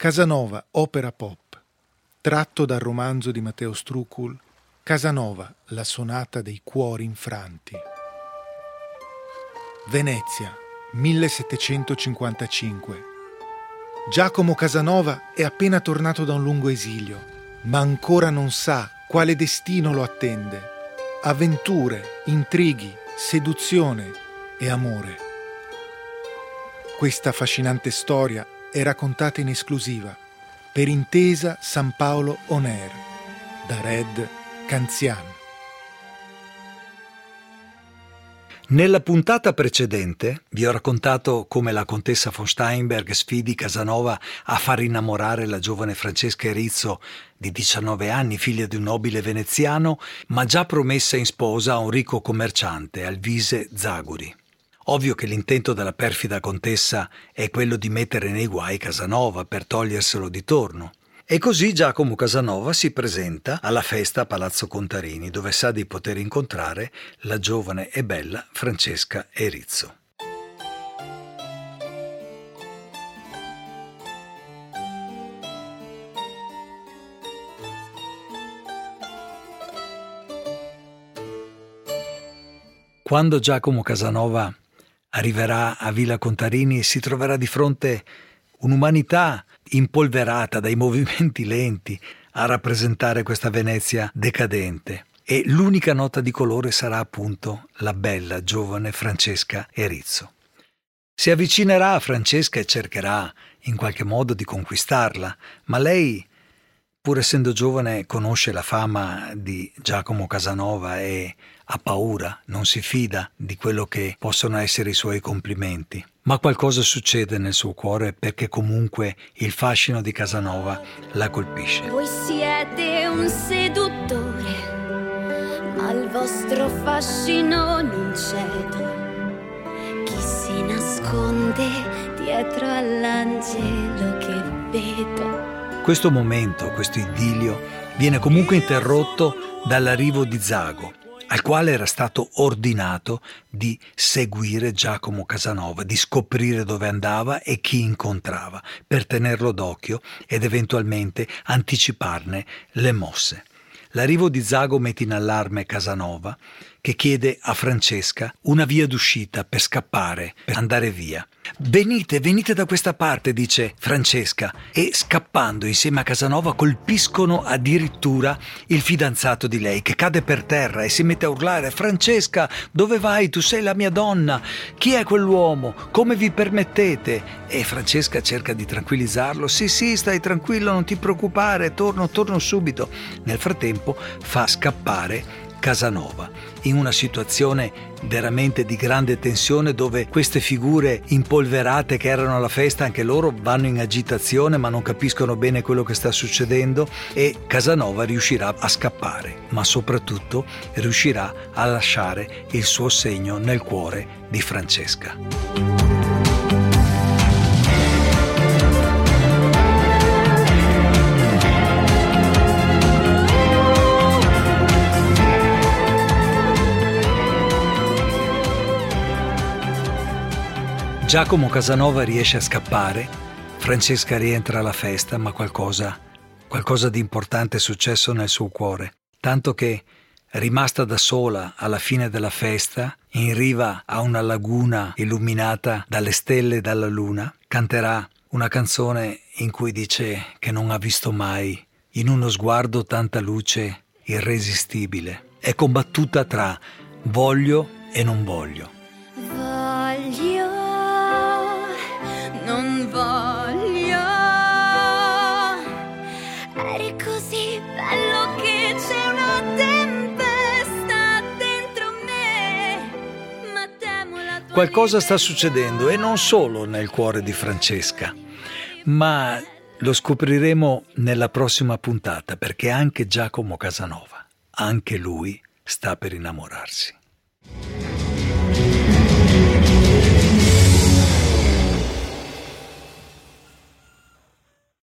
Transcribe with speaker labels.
Speaker 1: Casanova, opera pop, tratto dal romanzo di Matteo Strucul, Casanova, la sonata dei cuori infranti. Venezia, 1755. Giacomo Casanova è appena tornato da un lungo esilio, ma ancora non sa quale destino lo attende. Avventure, intrighi, seduzione e amore. Questa affascinante storia è raccontata in esclusiva per intesa San Paolo On Air da Red Canzian.
Speaker 2: Nella puntata precedente vi ho raccontato come la contessa von Steinberg sfidi Casanova a far innamorare la giovane Francesca Erizzo di 19 anni, figlia di un nobile veneziano, ma già promessa in sposa a un ricco commerciante, Alvise Zaguri. Ovvio che l'intento della perfida contessa è quello di mettere nei guai Casanova per toglierselo di torno. E così Giacomo Casanova si presenta alla festa a Palazzo Contarini, dove sa di poter incontrare la giovane e bella Francesca Erizzo. Quando Giacomo Casanova arriverà a Villa Contarini si troverà di fronte un'umanità impolverata dai movimenti lenti a rappresentare questa Venezia decadente. E l'unica nota di colore sarà appunto la bella giovane Francesca Erizzo. Si avvicinerà a Francesca e cercherà in qualche modo di conquistarla, ma lei, pur essendo giovane, conosce la fama di Giacomo Casanova e ha paura, non si fida di quello che possono essere i suoi complimenti. Ma qualcosa succede nel suo cuore perché comunque il fascino di Casanova la colpisce.
Speaker 3: Voi siete un seduttore, ma il vostro fascino non cedo. Chi si nasconde dietro all'angelo.
Speaker 2: Questo momento, questo idilio, viene comunque interrotto dall'arrivo di Zago, al quale era stato ordinato di seguire Giacomo Casanova, di scoprire dove andava e chi incontrava, per tenerlo d'occhio ed eventualmente anticiparne le mosse. L'arrivo di Zago mette in allarme Casanova, che chiede a Francesca una via d'uscita per scappare, per andare via. Venite, venite da questa parte, dice Francesca, e scappando insieme a Casanova colpiscono addirittura il fidanzato di lei, che cade per terra e si mette a urlare Francesca, dove vai? Tu sei la mia donna. Chi è quell'uomo? Come vi permettete? E Francesca cerca di tranquillizzarlo. Sì, sì, stai tranquillo, non ti preoccupare, torno, torno subito. Nel frattempo fa scappare Casanova, in una situazione veramente di grande tensione dove queste figure impolverate che erano alla festa anche loro vanno in agitazione ma non capiscono bene quello che sta succedendo e Casanova riuscirà a scappare, ma soprattutto riuscirà a lasciare il suo segno nel cuore di Francesca. Giacomo Casanova riesce a scappare, Francesca rientra alla festa, ma qualcosa, qualcosa di importante è successo nel suo cuore, tanto che, rimasta da sola alla fine della festa, in riva a una laguna illuminata dalle stelle e dalla luna, canterà una canzone in cui dice che non ha visto mai in uno sguardo tanta luce irresistibile. È combattuta tra voglio e non voglio. Qualcosa sta succedendo e non solo nel cuore di Francesca, ma lo scopriremo nella prossima puntata perché anche Giacomo Casanova, anche lui sta per innamorarsi.